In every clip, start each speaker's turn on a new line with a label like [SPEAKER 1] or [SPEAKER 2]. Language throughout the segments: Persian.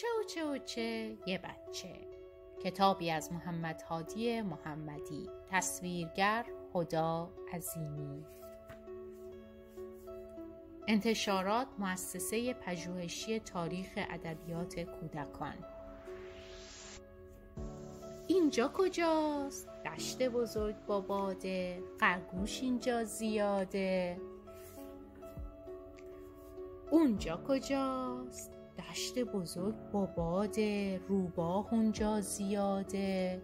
[SPEAKER 1] چه و چه و چه یه بچه. کتابی از محمد هادی محمدی. تصویرگر خدا عظیمی. انتشارات مؤسسه پژوهشی تاریخ ادبیات کودکان. اینجا کجاست؟ دشت بزرگ با باده. خرگوش اینجا زیاده. اونجا کجاست؟ دشت بزرگ با باده روباه اونجا زیاده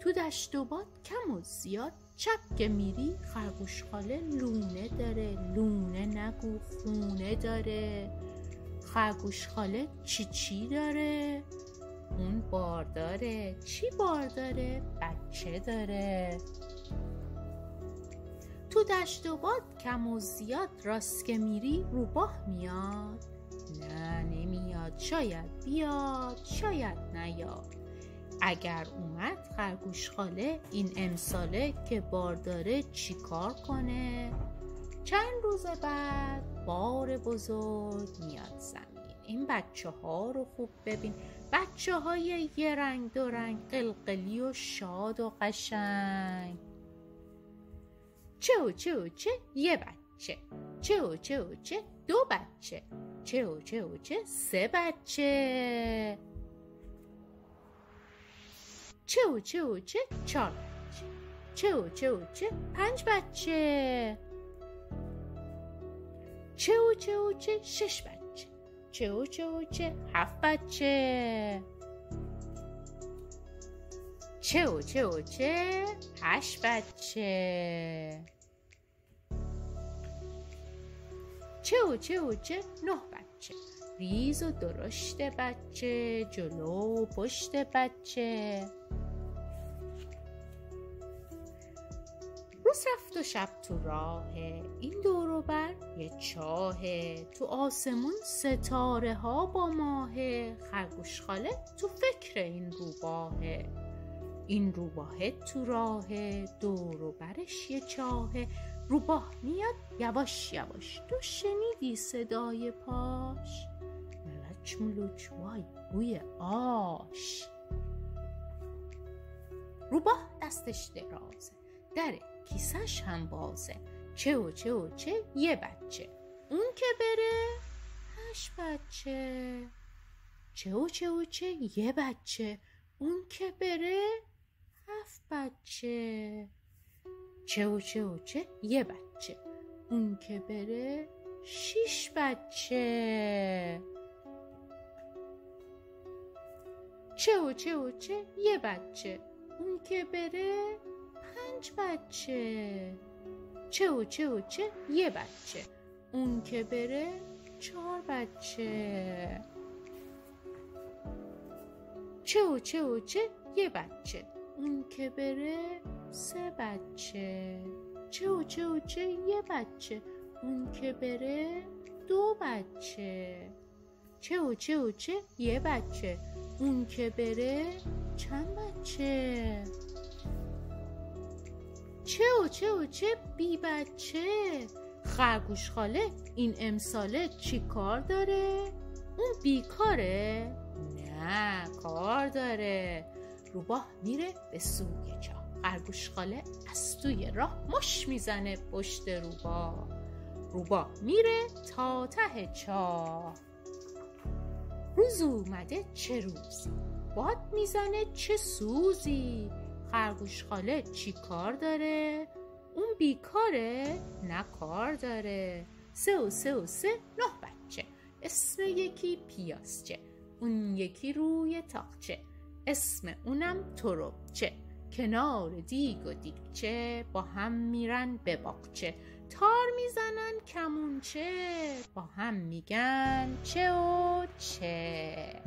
[SPEAKER 1] تو دشت و باد کم و زیاد. چپ که میری خرگوش خاله لونه داره. لونه نگو خونه داره. خرگوش خاله چی چی داره؟ اون بار داره. چی بار داره؟ بچه داره. تو دشت و باد کم و زیاد. راست که میری روباه میاد. نه. شاید بیاد شاید نیاد. اگر اومد خرگوش خاله این امساله که بار داره چیکار کنه؟ چند روز بعد بار بزرگ میاد زمین. این بچه ها رو خوب ببین. بچه های یه رنگ دو رنگ قلقلی و شاد و قشنگ. چه و چه و چه؟ یه بچه. چه و چه و چه؟ دو بچه. چه و چه سه بچه چه و چه چهار بچه چه و چه پنج بچه چه و چه شش بچه چه و چه هفت بچه چه و چه و چه هشت بچه چه و چه و چه؟ نه بچه. ریز و درشت بچه جلو و پشت بچه. روز رفت و شب تو راهه این دورو بر یه چاهه تو آسمون ستاره ها با ماهه خرگوش خاله تو فکر این روباهه این روباهه تو راهه دورو برش یه چاهه روباه میاد یواش یواش. تو شنیدی صدای پاش؟ ملچ ملوچ وای بوی آش. روباه دستش درازه در کیسش هم بازه. چه و چه و چه یه بچه. اون که بره هشت بچه. چه و چه و چه یه بچه. اون که بره هفت بچه. چه و چه و چه؟ یه بچه. اون که بره شیش بچه. چه و چه و چه؟ یه بچه. اون که بره پنج بچه. چه و چه و چه؟ یه بچه. اون که بره چهار بچه. چه و چه و چه؟ یه بچه. اون که بره سه بچه؟ چه و چه و چه یه بچه؟ اون که بره دو بچه. چه و چه و چه یه بچه. اون که بره چند بچه؟ چه و چه و چه بی بچه. خرگوش خاله این امساله چی کار داره؟ اون بیکاره؟ نه کار داره. روباه میره به سوی چاه خرگوش خاله از توی راه مش می‌زنه پشت روباه. روباه میره تا ته چاه. روز اومده چه روزی باد می‌زنه چه سوزی؟ خرگوش خاله چی کار داره؟ اون بیکاره؟ نه کار داره. سه و سه و سه نه بچه. اسم یکی پیاسچه اون یکی روی تاقچه اسم اونم تروبچه کنار دیگ و دیگچه با هم میرن به باغچه. تار می‌زنن کمونچه با هم میگن چه و چه.